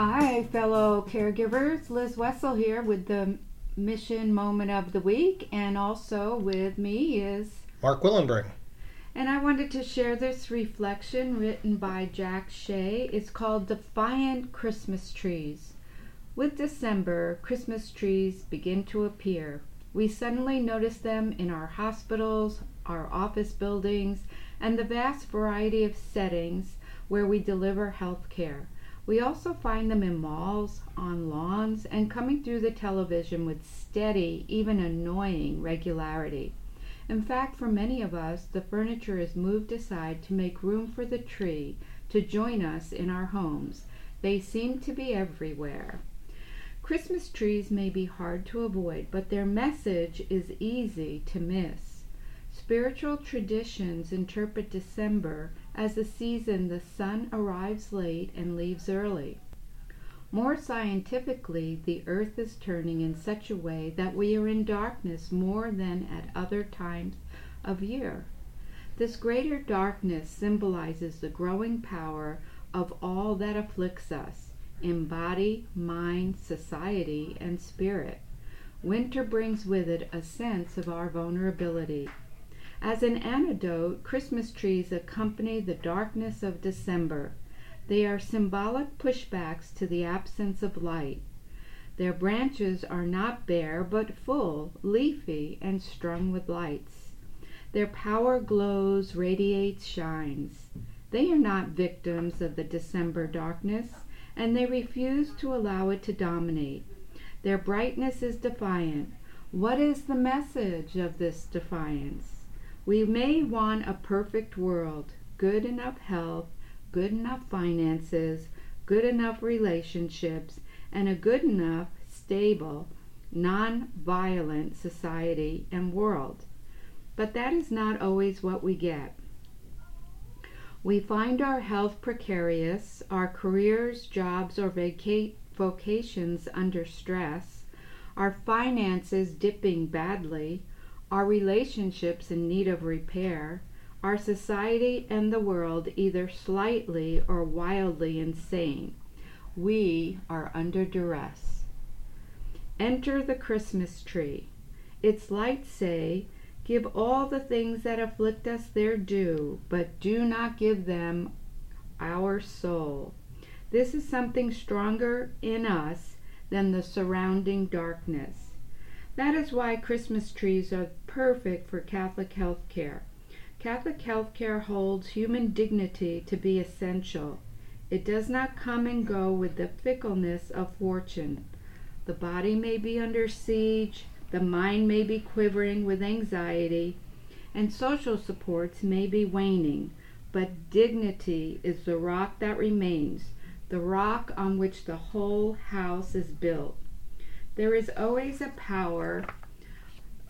Hi, fellow caregivers. Liz Wessel here with the mission moment of the week, and also with me is Mark Willenbring. And I wanted to share this reflection written by Jack Shea. It's called Defiant Christmas Trees. With December, Christmas trees begin to appear. We suddenly notice them in our hospitals, our office buildings, and the vast variety of settings where we deliver health care. We also find them in malls, on lawns, and coming through the television with steady, even annoying regularity. In fact, for many of us, the furniture is moved aside to make room for the tree to join us in our homes. They seem to be everywhere. Christmas trees may be hard to avoid, but their message is easy to miss. Spiritual traditions interpret December as a season the sun arrives late and leaves early. More scientifically, the earth is turning in such a way that we are in darkness more than at other times of year. This greater darkness symbolizes the growing power of all that afflicts us in body, mind, society, and spirit. Winter brings with it a sense of our vulnerability. As an antidote, Christmas trees accompany the darkness of December. They are symbolic pushbacks to the absence of light. Their branches are not bare, but full, leafy, and strung with lights. Their power glows, radiates, shines. They are not victims of the December darkness, and they refuse to allow it to dominate. Their brightness is defiant. What is the message of this defiance? We may want a perfect world, good enough health, good enough finances, good enough relationships, and a good enough, stable, non violent society and world. But that is not always what we get. We find our health precarious, our careers, jobs, or vocations under stress, our finances dipping badly, our relationships in need of repair, our society and the world either slightly or wildly insane. We are under duress. Enter the Christmas tree. Its lights say, Give all the things that afflict us their due, but do not give them our soul. This is something stronger in us than the surrounding darkness. That is why Christmas trees are perfect for Catholic health care. Catholic health care holds human dignity to be essential. It does not come and go with the fickleness of fortune. The body may be under siege, the mind may be quivering with anxiety, and social supports may be waning, but dignity is the rock that remains, the rock on which the whole house is built. There is always a power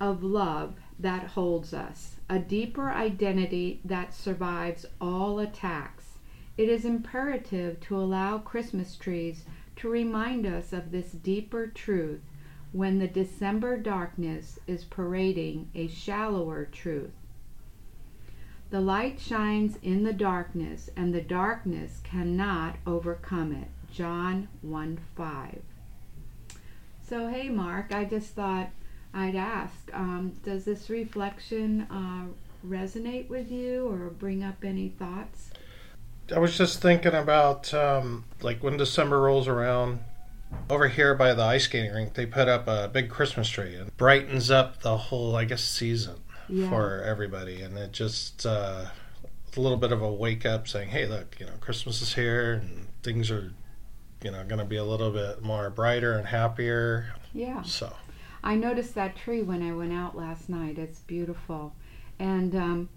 of love that holds us, a deeper identity that survives all attacks. It is imperative to allow Christmas trees to remind us of this deeper truth when the December darkness is parading a shallower truth. The light shines in the darkness, and the darkness cannot overcome it. John 1 5. So, hey, Mark, I just thought I'd ask um, Does this reflection uh, resonate with you or bring up any thoughts? I was just thinking about um, like when December rolls around. Over here by the ice skating rink, they put up a big Christmas tree and brightens up the whole, I guess, season yeah. for everybody. And it just uh, a little bit of a wake up, saying, "Hey, look, you know, Christmas is here and things are you know going to be a little bit more brighter and happier. Yeah. So. I noticed that tree when I went out last night. It's beautiful, and um,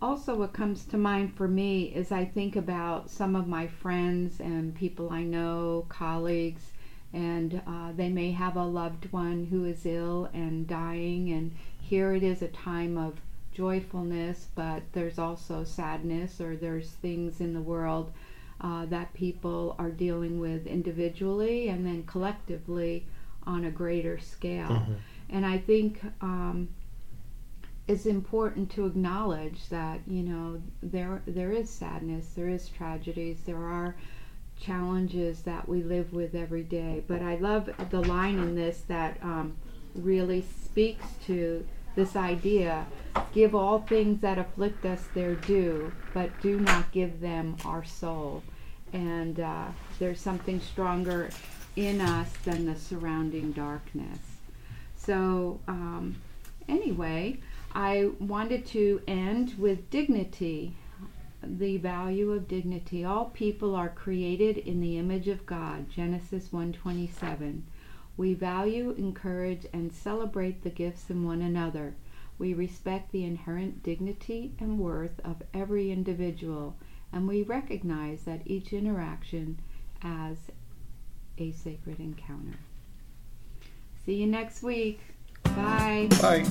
also what comes to mind for me is I think about some of my friends and people I know, colleagues, and uh, they may have a loved one who is ill and dying, and here it is a time of joyfulness, but there's also sadness or there's things in the world uh, that people are dealing with individually and then collectively on a greater scale. Mm-hmm. And I think um, it's important to acknowledge that you know there there is sadness, there is tragedies, there are challenges that we live with every day. But I love the line in this that um, really speaks to this idea give all things that afflict us their due, but do not give them our soul. And uh, there's something stronger in us than the surrounding darkness. So, um, anyway, I wanted to end with dignity the value of dignity. All people are created in the image of God. Genesis 1:27. We value, encourage and celebrate the gifts in one another. We respect the inherent dignity and worth of every individual, and we recognize that each interaction as a sacred encounter. See you next week. Bye. Bye.